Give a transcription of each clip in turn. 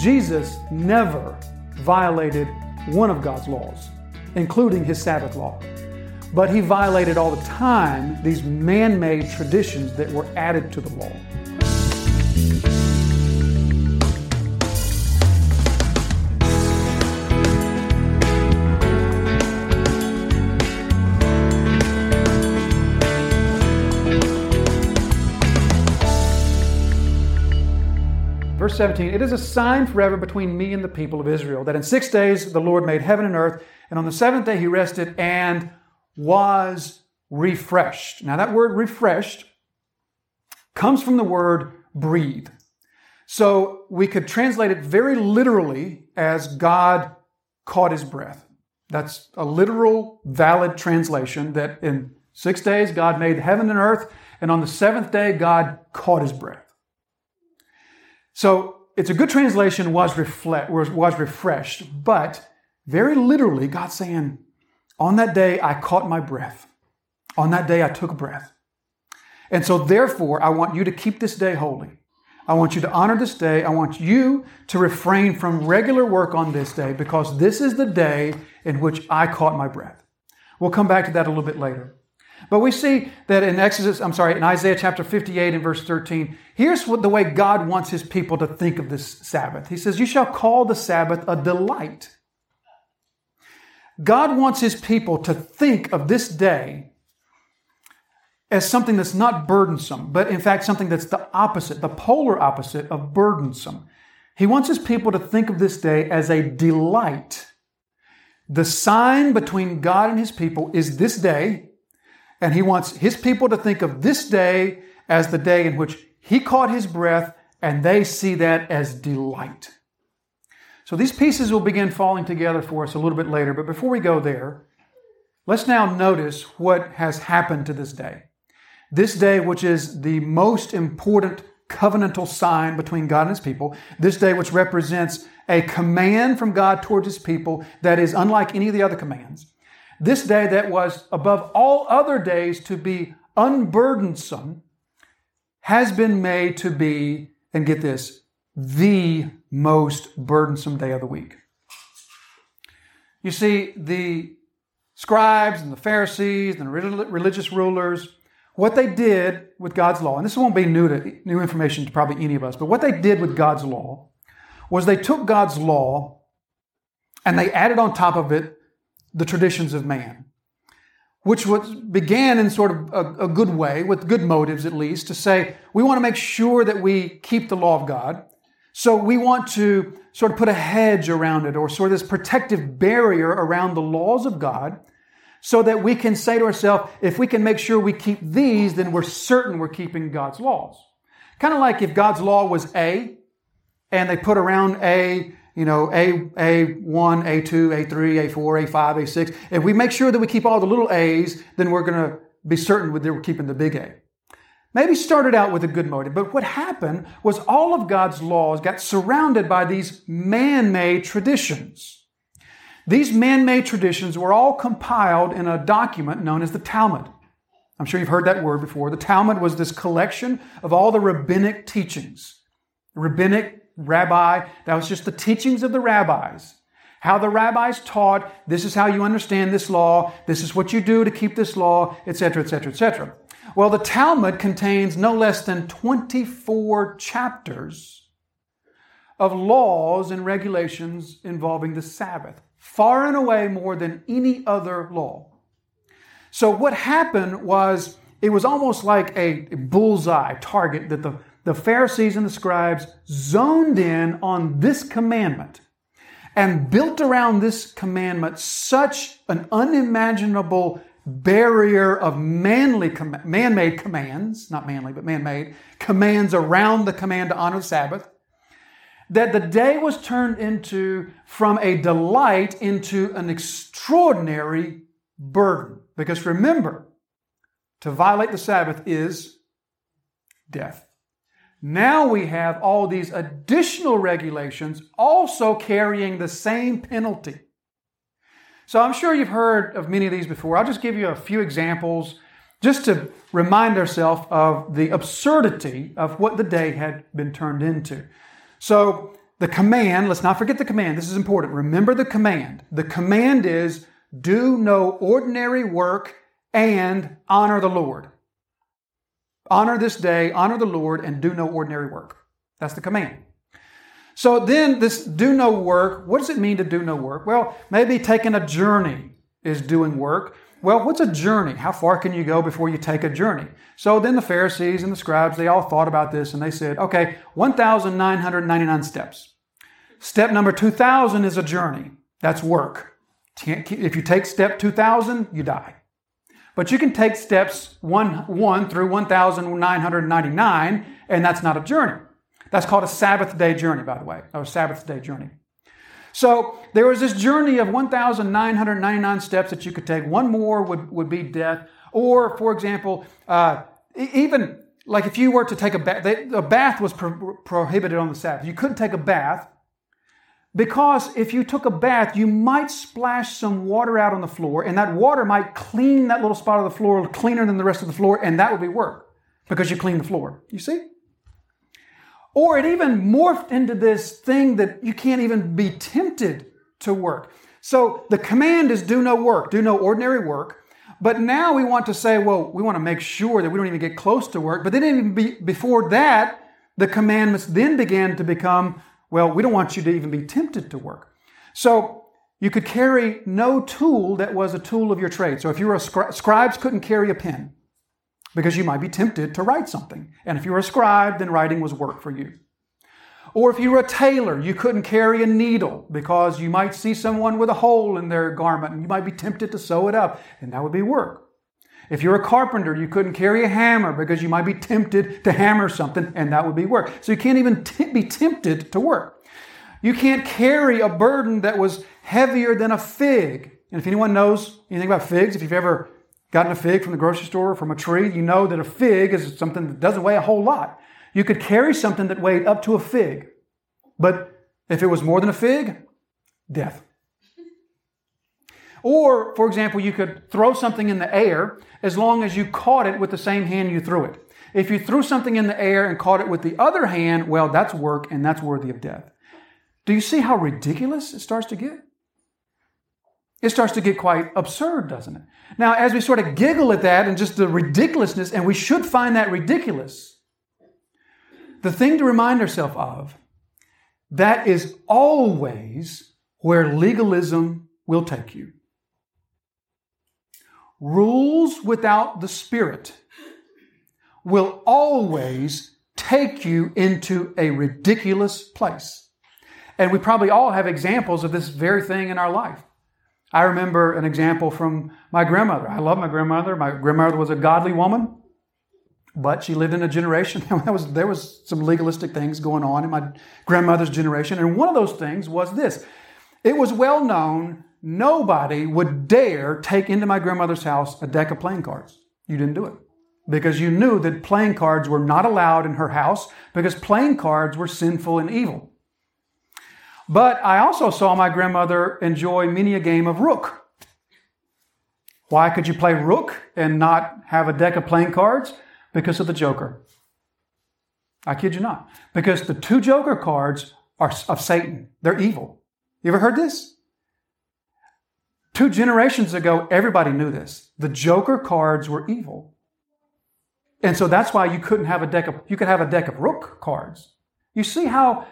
Jesus never violated one of God's laws, including his Sabbath law. But he violated all the time these man made traditions that were added to the law. Verse 17, it is a sign forever between me and the people of Israel that in six days the Lord made heaven and earth, and on the seventh day he rested and was refreshed. Now, that word refreshed comes from the word breathe. So we could translate it very literally as God caught his breath. That's a literal, valid translation that in six days God made heaven and earth, and on the seventh day God caught his breath. So it's a good translation, was, reflect, was, refreshed, but very literally, God's saying, on that day I caught my breath. On that day I took breath. And so therefore, I want you to keep this day holy. I want you to honor this day. I want you to refrain from regular work on this day because this is the day in which I caught my breath. We'll come back to that a little bit later. But we see that in Exodus, I'm sorry, in Isaiah chapter 58 and verse 13, here's what the way God wants his people to think of this Sabbath. He says, You shall call the Sabbath a delight. God wants his people to think of this day as something that's not burdensome, but in fact, something that's the opposite, the polar opposite of burdensome. He wants his people to think of this day as a delight. The sign between God and his people is this day, and he wants his people to think of this day as the day in which he caught his breath and they see that as delight. So these pieces will begin falling together for us a little bit later. But before we go there, let's now notice what has happened to this day. This day, which is the most important covenantal sign between God and his people, this day, which represents a command from God towards his people that is unlike any of the other commands. This day that was above all other days to be unburdensome has been made to be, and get this, the most burdensome day of the week. You see, the scribes and the Pharisees and the religious rulers, what they did with God's law, and this won't be new to new information to probably any of us, but what they did with God's law was they took God's law and they added on top of it the traditions of man, which was, began in sort of a, a good way, with good motives at least, to say we want to make sure that we keep the law of God. So we want to sort of put a hedge around it or sort of this protective barrier around the laws of God so that we can say to ourselves, if we can make sure we keep these, then we're certain we're keeping God's laws. Kind of like if God's law was A and they put around A you know, A, A1, A2, A3, A4, A5, A6. If we make sure that we keep all the little A's, then we're going to be certain that we're keeping the big A. Maybe started out with a good motive, but what happened was all of God's laws got surrounded by these man-made traditions. These man-made traditions were all compiled in a document known as the Talmud. I'm sure you've heard that word before. The Talmud was this collection of all the rabbinic teachings, rabbinic rabbi. That was just the teachings of the rabbis. How the rabbis taught, this is how you understand this law, this is what you do to keep this law, etc., etc., etc. Well, the Talmud contains no less than 24 chapters of laws and regulations involving the Sabbath, far and away more than any other law. So, what happened was it was almost like a bullseye target that the the Pharisees and the scribes zoned in on this commandment and built around this commandment such an unimaginable barrier of manly, man-made commands, not manly, but man-made, commands around the command to honor the Sabbath, that the day was turned into, from a delight, into an extraordinary burden. Because remember, to violate the Sabbath is death. Now we have all these additional regulations also carrying the same penalty. So I'm sure you've heard of many of these before. I'll just give you a few examples just to remind ourselves of the absurdity of what the day had been turned into. So the command, let's not forget the command. This is important. Remember the command. The command is do no ordinary work and honor the Lord. Honor this day, honor the Lord, and do no ordinary work. That's the command. So then, this do no work, what does it mean to do no work? Well, maybe taking a journey is doing work. Well, what's a journey? How far can you go before you take a journey? So then the Pharisees and the scribes, they all thought about this and they said, okay, 1,999 steps. Step number 2,000 is a journey. That's work. If you take step 2,000, you die. But you can take steps 1, 1 through 1,999, and that's not a journey. That's called a Sabbath day journey, by the way, or Sabbath day journey. So there was this journey of 1,999 steps that you could take. One more would, would be death. Or, for example, uh, even like if you were to take a bath, a bath was pro- prohibited on the Sabbath. You couldn't take a bath because if you took a bath, you might splash some water out on the floor, and that water might clean that little spot of the floor cleaner than the rest of the floor, and that would be work because you cleaned the floor. You see? Or it even morphed into this thing that you can't even be tempted to work. So the command is do no work, do no ordinary work. But now we want to say, well, we want to make sure that we don't even get close to work. But then even be, before that, the commandments then began to become, well, we don't want you to even be tempted to work. So you could carry no tool that was a tool of your trade. So if you were a scri- scribes couldn't carry a pen because you might be tempted to write something. And if you were a scribe, then writing was work for you. Or if you were a tailor, you couldn't carry a needle because you might see someone with a hole in their garment and you might be tempted to sew it up, and that would be work. If you're a carpenter, you couldn't carry a hammer because you might be tempted to hammer something, and that would be work. So you can't even t- be tempted to work. You can't carry a burden that was heavier than a fig. And if anyone knows anything about figs, if you've ever gotten a fig from the grocery store or from a tree, you know that a fig is something that doesn't weigh a whole lot. You could carry something that weighed up to a fig, but if it was more than a fig, death. Or, for example, you could throw something in the air as long as you caught it with the same hand you threw it. If you threw something in the air and caught it with the other hand, well, that's work and that's worthy of death. Do you see how ridiculous it starts to get? It starts to get quite absurd, doesn't it? Now, as we sort of giggle at that and just the ridiculousness, and we should find that ridiculous, the thing to remind ourselves of that is always where legalism will take you. Rules without the Spirit will always take you into a ridiculous place. And we probably all have examples of this very thing in our life. I remember an example from my grandmother. I love my grandmother. My grandmother was a godly woman, but she lived in a generation. that was, there was some legalistic things going on in my grandmother's generation. And one of those things was this it was well known nobody would dare take into my grandmother's house a deck of playing cards. You didn't do it because you knew that playing cards were not allowed in her house because playing cards were sinful and evil. But I also saw my grandmother enjoy many a game of rook. Why could you play rook and not have a deck of playing cards? Because of the joker. I kid you not. Because the two joker cards are of Satan. They're evil. You ever heard this? Two generations ago, everybody knew this. The joker cards were evil. And so that's why you couldn't have a deck of, you could have a deck of rook cards. You see how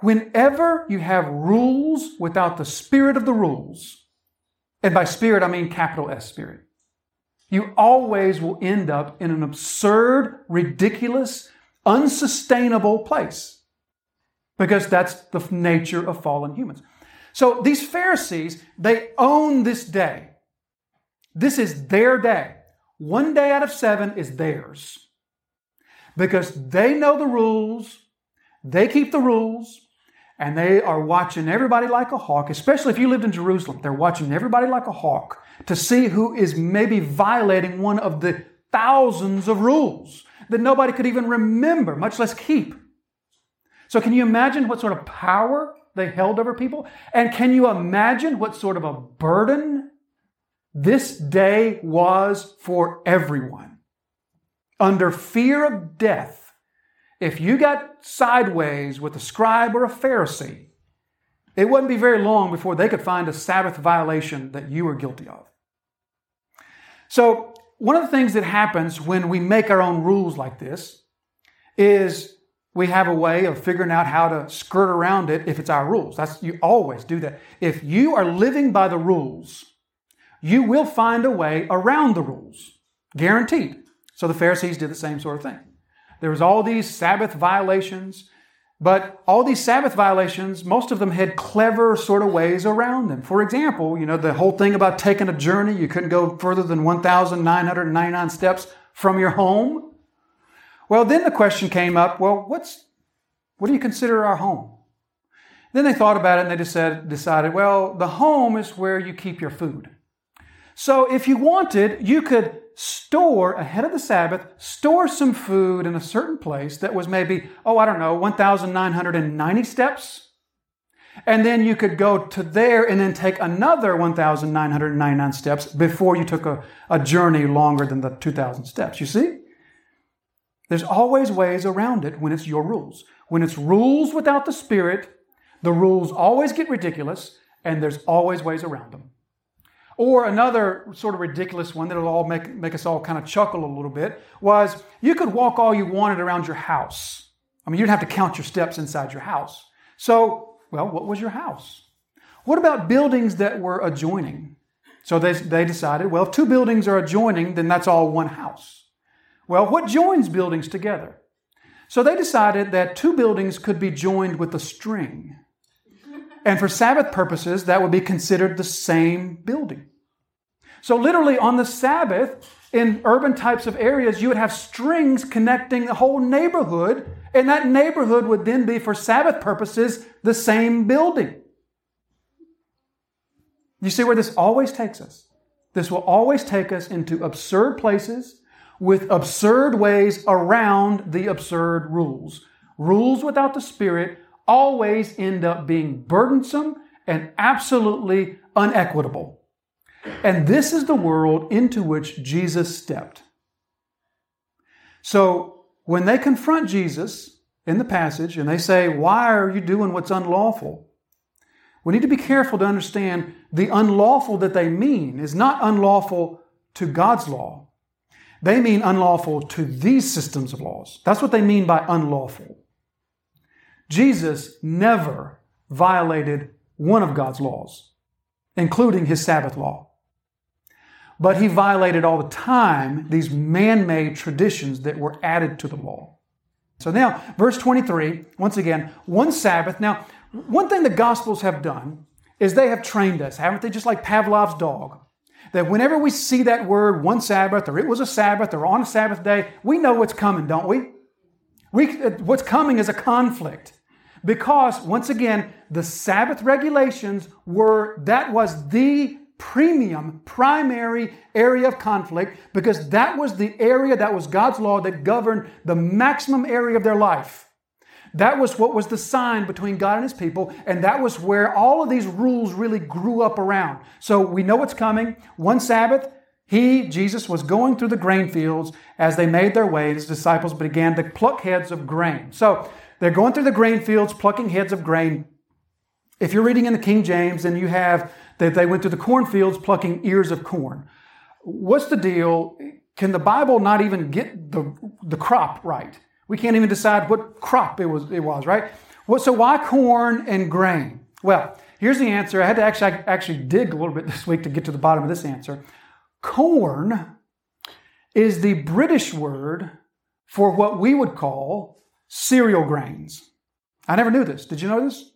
Whenever you have rules without the spirit of the rules, and by spirit I mean capital S spirit, you always will end up in an absurd, ridiculous, unsustainable place. Because that's the nature of fallen humans. So these Pharisees, they own this day. This is their day. One day out of seven is theirs. Because they know the rules, they keep the rules, and they are watching everybody like a hawk, especially if you lived in Jerusalem. They're watching everybody like a hawk to see who is maybe violating one of the thousands of rules that nobody could even remember, much less keep. So, can you imagine what sort of power they held over people? And can you imagine what sort of a burden this day was for everyone? Under fear of death, if you got sideways with a scribe or a Pharisee, it wouldn't be very long before they could find a Sabbath violation that you were guilty of. So, one of the things that happens when we make our own rules like this is we have a way of figuring out how to skirt around it if it's our rules. That's you always do that. If you are living by the rules, you will find a way around the rules. Guaranteed. So the Pharisees did the same sort of thing. There was all these Sabbath violations, but all these Sabbath violations, most of them had clever sort of ways around them. For example, you know, the whole thing about taking a journey, you couldn't go further than 1,999 steps from your home. Well, then the question came up, well, what's, what do you consider our home? Then they thought about it and they decided, decided, well, the home is where you keep your food. So if you wanted, you could store ahead of the Sabbath, store some food in a certain place that was maybe, oh, I don't know, 1,990 steps. And then you could go to there and then take another 1,999 steps before you took a, a journey longer than the 2,000 steps. You see? There's always ways around it when it's your rules. When it's rules without the Spirit, the rules always get ridiculous, and there's always ways around them. Or another sort of ridiculous one that'll all make, make us all kind of chuckle a little bit was you could walk all you wanted around your house. I mean, you'd have to count your steps inside your house. So, well, what was your house? What about buildings that were adjoining? So they, they decided, well, if two buildings are adjoining, then that's all one house. Well, what joins buildings together? So they decided that two buildings could be joined with a string. And for Sabbath purposes, that would be considered the same building. So, literally, on the Sabbath, in urban types of areas, you would have strings connecting the whole neighborhood, and that neighborhood would then be, for Sabbath purposes, the same building. You see where this always takes us? This will always take us into absurd places with absurd ways around the absurd rules. Rules without the Spirit always end up being burdensome and absolutely unequitable. And this is the world into which Jesus stepped. So when they confront Jesus in the passage and they say, Why are you doing what's unlawful? We need to be careful to understand the unlawful that they mean is not unlawful to God's law. They mean unlawful to these systems of laws. That's what they mean by unlawful. Jesus never violated one of God's laws, including his Sabbath law. But he violated all the time these man made traditions that were added to the law. So now, verse 23, once again, one Sabbath. Now, one thing the Gospels have done is they have trained us, haven't they? Just like Pavlov's dog. That whenever we see that word, one Sabbath, or it was a Sabbath, or on a Sabbath day, we know what's coming, don't we? we uh, what's coming is a conflict. Because, once again, the Sabbath regulations were, that was the premium, primary area of conflict because that was the area that was God's law that governed the maximum area of their life. That was what was the sign between God and his people, and that was where all of these rules really grew up around. So we know what's coming. One Sabbath, he, Jesus, was going through the grain fields as they made their way. His disciples began to pluck heads of grain. So they're going through the grain fields, plucking heads of grain. If you're reading in the King James, then you have that they went to the cornfields plucking ears of corn. What's the deal? Can the Bible not even get the, the crop right? We can't even decide what crop it was, it was, right? So why corn and grain? Well, here's the answer. I had to actually, actually dig a little bit this week to get to the bottom of this answer. Corn is the British word for what we would call cereal grains. I never knew this. Did you know this?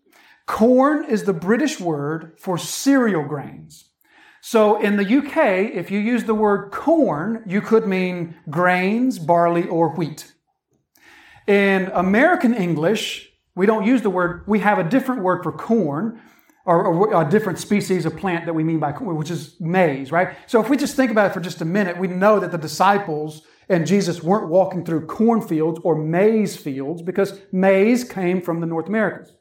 Corn is the British word for cereal grains. So in the UK, if you use the word corn, you could mean grains, barley, or wheat. In American English, we don't use the word, we have a different word for corn, or, a different species of plant that we mean by corn, which is maize, right? So if we just think about it for just a minute, we know that the disciples and Jesus weren't walking through cornfields or maize fields because maize came from the North Americas.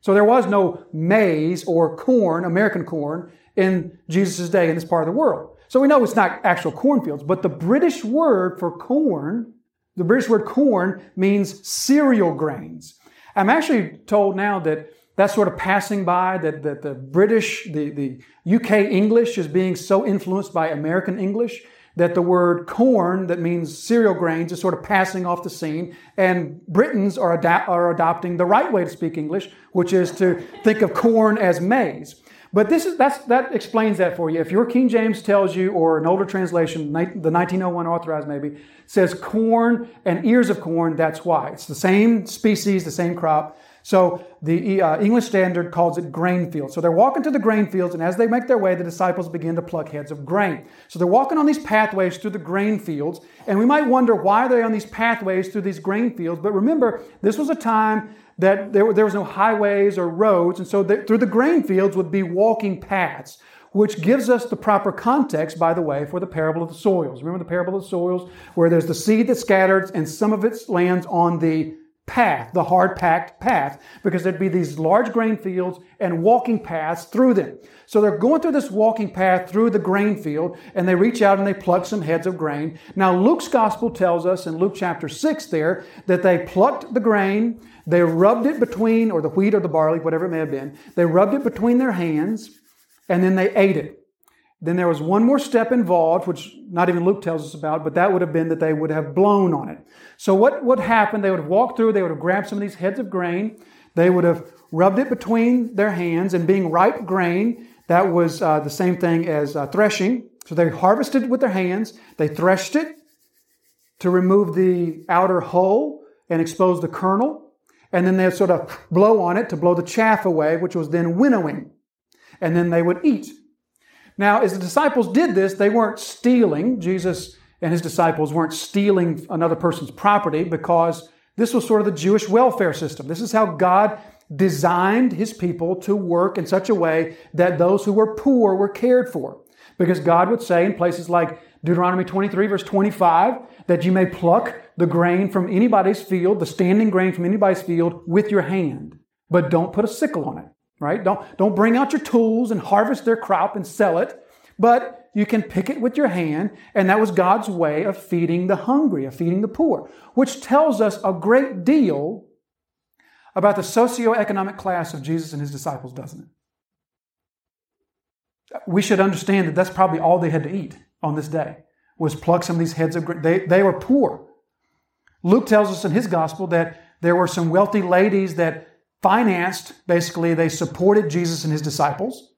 So there was no maize or corn, American corn, in Jesus' day in this part of the world. So we know it's not actual cornfields, but the British word for corn The British word corn means cereal grains. I'm actually told now that that's sort of passing by, that, that the British, the, the UK English is being so influenced by American English that the word corn, that means cereal grains, is sort of passing off the scene, and Britons are, are adopting the right way to speak English, which is to think of corn as maize. But this is that's that explains that for you. If your King James tells you, or an older translation, the 1901 authorized maybe, says corn and ears of corn, that's why. It's the same species, the same crop. So the uh, English Standard calls it grain fields. So they're walking to the grain fields, and as they make their way, the disciples begin to pluck heads of grain. So they're walking on these pathways through the grain fields, and we might wonder why they're on these pathways through these grain fields. But remember, this was a time that there, there was no highways or roads, and so the, through the grain fields would be walking paths which gives us the proper context, by the way, for the parable of the soils. Remember the parable of the soils, where there's the seed that scatters and some of it lands on the path, the hard packed path, because there'd be these large grain fields and walking paths through them. So they're going through this walking path through the grain field and they reach out and they pluck some heads of grain. Now Luke's gospel tells us in Luke chapter 6 there that they plucked the grain, they rubbed it between, or the wheat or the barley, whatever it may have been, they rubbed it between their hands and then they ate it. Then there was one more step involved, which not even Luke tells us about, but that would have been that they would have blown on it. So what would happen? They would have walked through, they would have grabbed some of these heads of grain, they would have rubbed it between their hands, and being ripe grain, that was uh, the same thing as uh, threshing. So they harvested with their hands, they threshed it to remove the outer hull and expose the kernel, and then they'd sort of blow on it to blow the chaff away, which was then winnowing. And then they would eat. Now, as the disciples did this, they weren't stealing. Jesus and his disciples weren't stealing another person's property because this was sort of the Jewish welfare system. This is how God designed his people to work in such a way that those who were poor were cared for. Because God would say in places like Deuteronomy 23, verse 25, that you may pluck the grain from anybody's field, the standing grain from anybody's field, with your hand, but don't put a sickle on it right? Don't, don't bring out your tools and harvest their crop and sell it, but you can pick it with your hand. And that was God's way of feeding the hungry, of feeding the poor, which tells us a great deal about the socioeconomic class of Jesus and his disciples, doesn't it? We should understand that that's probably all they had to eat on this day was pluck some of these heads of grain. They, they were poor. Luke tells us in his gospel that there were some wealthy ladies that financed, basically, they supported Jesus and his disciples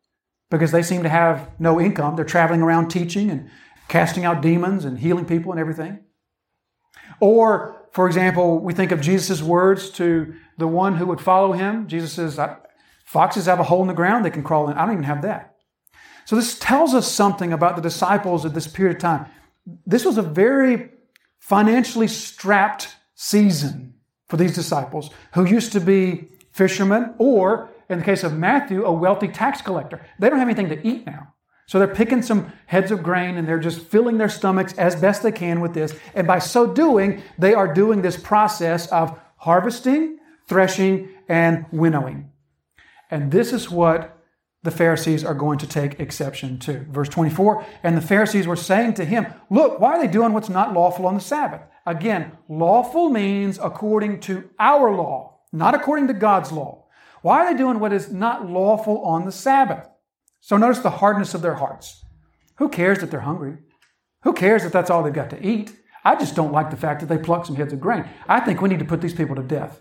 because they seem to have no income. They're traveling around teaching and casting out demons and healing people and everything. Or, for example, we think of Jesus' words to the one who would follow him. Jesus says, Foxes have a hole in the ground they can crawl in. I don't even have that. So, this tells us something about the disciples at this period of time. This was a very financially strapped season for these disciples who used to be fishermen, or in the case of Matthew, a wealthy tax collector. They don't have anything to eat now. So they're picking some heads of grain and they're just filling their stomachs as best they can with this. And by so doing, they are doing this process of harvesting, threshing, and winnowing. And this is what the Pharisees are going to take exception to. Verse 24, and the Pharisees were saying to him, Look, why are they doing what's not lawful on the Sabbath? Again, lawful means according to our law not according to God's law. Why are they doing what is not lawful on the Sabbath? So notice the hardness of their hearts. Who cares that they're hungry? Who cares if that's all they've got to eat? I just don't like the fact that they pluck some heads of grain. I think we need to put these people to death.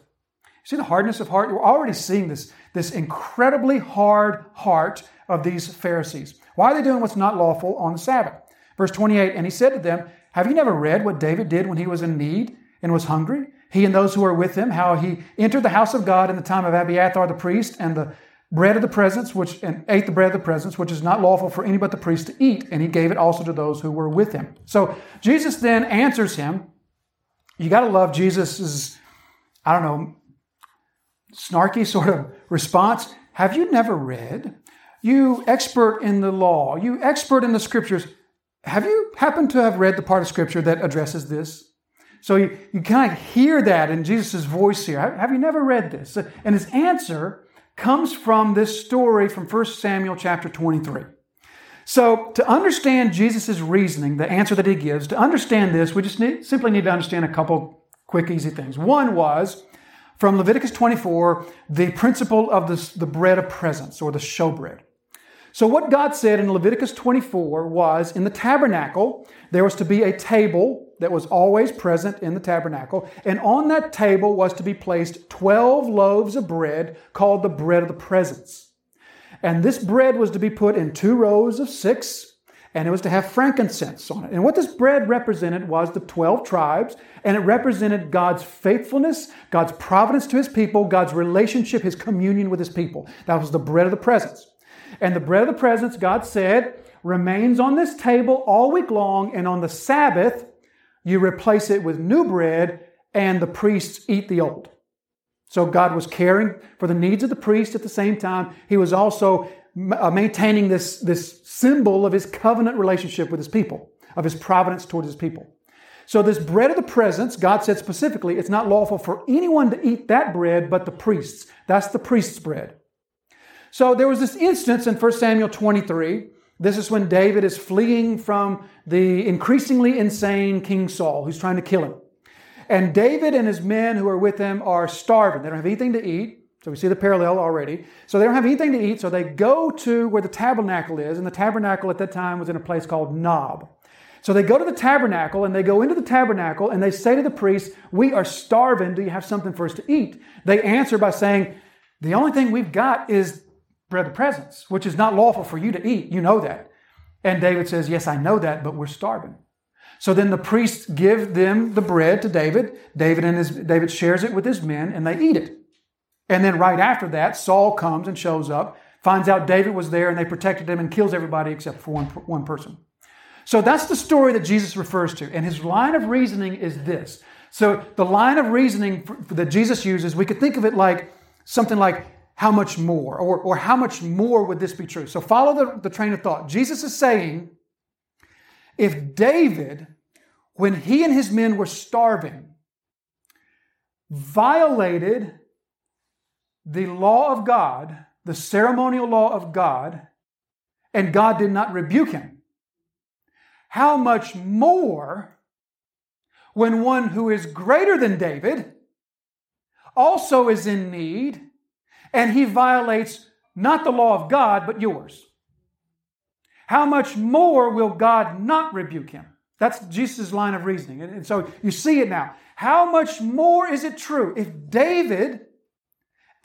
See the hardness of heart? We're already seeing this, this incredibly hard heart of these Pharisees. Why are they doing what's not lawful on the Sabbath? Verse 28 And he said to them, Have you never read what David did when he was in need and was hungry? he and those who were with him, how he entered the house of God in the time of Abiathar the priest, and the bread of the presence, which and ate the bread of the presence, which is not lawful for any but the priest to eat, and he gave it also to those who were with him. So Jesus then answers him. You got to love Jesus's, I don't know, snarky sort of response. Have you never read? You expert in the law, you expert in the scriptures. Have you happened to have read the part of scripture that addresses this? So you, you kind of hear that in Jesus' voice here. Have you never read this? And his answer comes from this story from 1 Samuel chapter 23. So, to understand Jesus' reasoning, the answer that he gives, to understand this, we just need, simply need to understand a couple quick, easy things. One was from Leviticus 24, the principle of the, the bread of presence or the showbread. So, what God said in Leviticus 24 was in the tabernacle, there was to be a table that was always present in the tabernacle, and on that table was to be placed 12 loaves of bread called the bread of the presence. And this bread was to be put in two rows of six, and it was to have frankincense on it. And what this bread represented was the 12 tribes, and it represented God's faithfulness, God's providence to his people, God's relationship, his communion with his people. That was the bread of the presence. And the bread of the presence, God said, remains on this table all week long, and on the Sabbath, you replace it with new bread, and the priests eat the old. So God was caring for the needs of the priest at the same time. He was also Uh, maintaining this, this symbol of his covenant relationship with his people, of his providence towards his people. So, this bread of the presence, God said specifically, it's not lawful for anyone to eat that bread but the priests. That's the priest's bread. So, there was this instance in 1 Samuel 23. This is when David is fleeing from the increasingly insane King Saul, who's trying to kill him. And David and his men who are with him are starving. They don't have anything to eat. So we see the parallel already. So they don't have anything to eat. So they go to where the tabernacle is. And the tabernacle at that time was in a place called Nob. So they go to the tabernacle and they go into the tabernacle and they say to the priest, We are starving. Do you have something for us to eat? They answer by saying, The only thing we've got is bread of presence, which is not lawful for you to eat. You know that. And David says, Yes, I know that, but we're starving. So then the priests give them the bread to David. David and his David shares it with his men and they eat it. And then right after that, Saul comes and shows up, finds out David was there and they protected him and kills everybody except for one, one person. So that's the story that Jesus refers to. And his line of reasoning is this. So the line of reasoning that Jesus uses, we could think of it like something like, how much more? Or, or how much more would this be true? So follow the, the train of thought. Jesus is saying, if David, when he and his men were starving, violated the law of God, the ceremonial law of God, and God did not rebuke him, how much more when one who is greater than David also is in need and he violates not the law of God, but yours? how much more will God not rebuke him? That's Jesus' line of reasoning. And so you see it now. How much more is it true? If David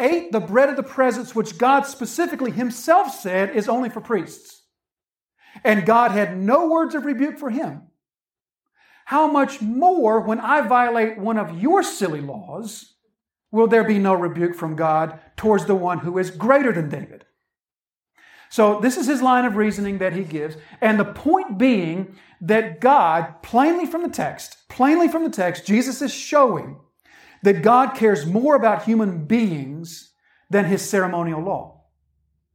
ate the bread of the presence, which God specifically himself said is only for priests, and God had no words of rebuke for him, how much more when I violate one of your silly laws will there be no rebuke from God towards the one who is greater than David? So, this is his line of reasoning that he gives. And the point being that God, plainly from the text, plainly from the text, Jesus is showing that God cares more about human beings than his ceremonial law.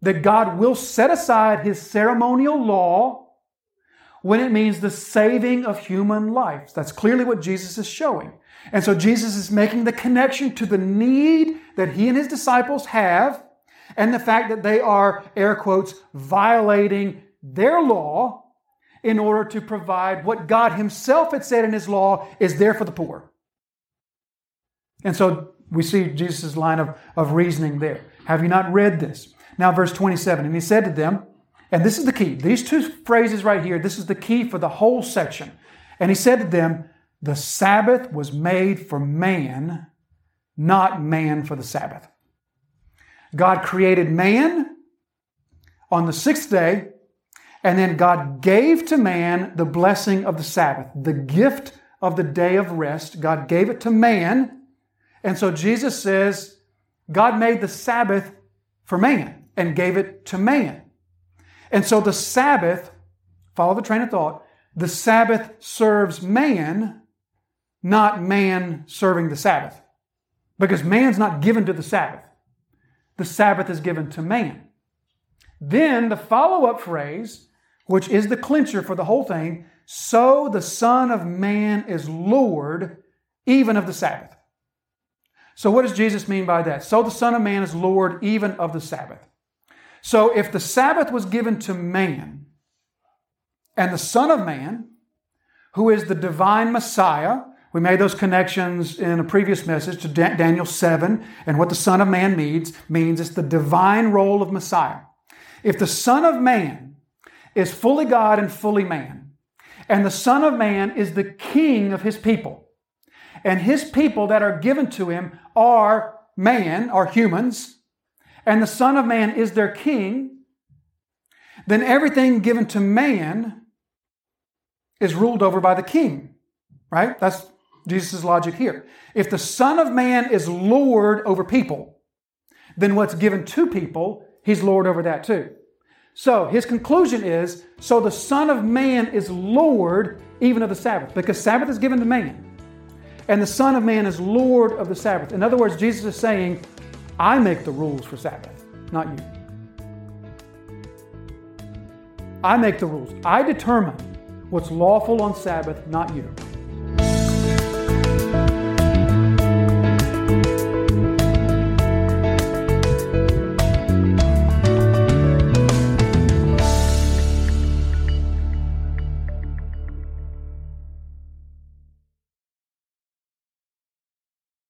That God will set aside his ceremonial law when it means the saving of human lives. That's clearly what Jesus is showing. And so Jesus is making the connection to the need that he and his disciples have and the fact that they are, air quotes, violating their law in order to provide what God Himself had said in His law is there for the poor. And so we see Jesus' line of, of reasoning there. Have you not read this? Now, verse 27, and He said to them, and this is the key, these two phrases right here, this is the key for the whole section. And He said to them, The Sabbath was made for man, not man for the Sabbath. God created man on the sixth day, and then God gave to man the blessing of the Sabbath, the gift of the day of rest. God gave it to man. And so Jesus says, God made the Sabbath for man and gave it to man. And so the Sabbath, follow the train of thought, the Sabbath serves man, not man serving the Sabbath. Because man's not given to the Sabbath the Sabbath is given to man. Then the follow up phrase, which is the clincher for the whole thing, so the Son of Man is Lord even of the Sabbath. So, what does Jesus mean by that? So the Son of Man is Lord even of the Sabbath. So, if the Sabbath was given to man, and the Son of Man, who is the divine Messiah. We made those connections in a previous message to Daniel 7 and what the Son of Man means, means it's the divine role of Messiah. If the Son of Man is fully God and fully man, and the Son of Man is the King of his people, and his people that are given to him are man, are humans, and the Son of Man is their King, then everything given to man is ruled over by the king, right? That's Jesus' logic here. If the Son of Man is Lord over people, then what's given to people, he's Lord over that too. So his conclusion is so the Son of Man is Lord even of the Sabbath, because Sabbath is given to man. And the Son of Man is Lord of the Sabbath. In other words, Jesus is saying, I make the rules for Sabbath, not you. I make the rules. I determine what's lawful on Sabbath, not you.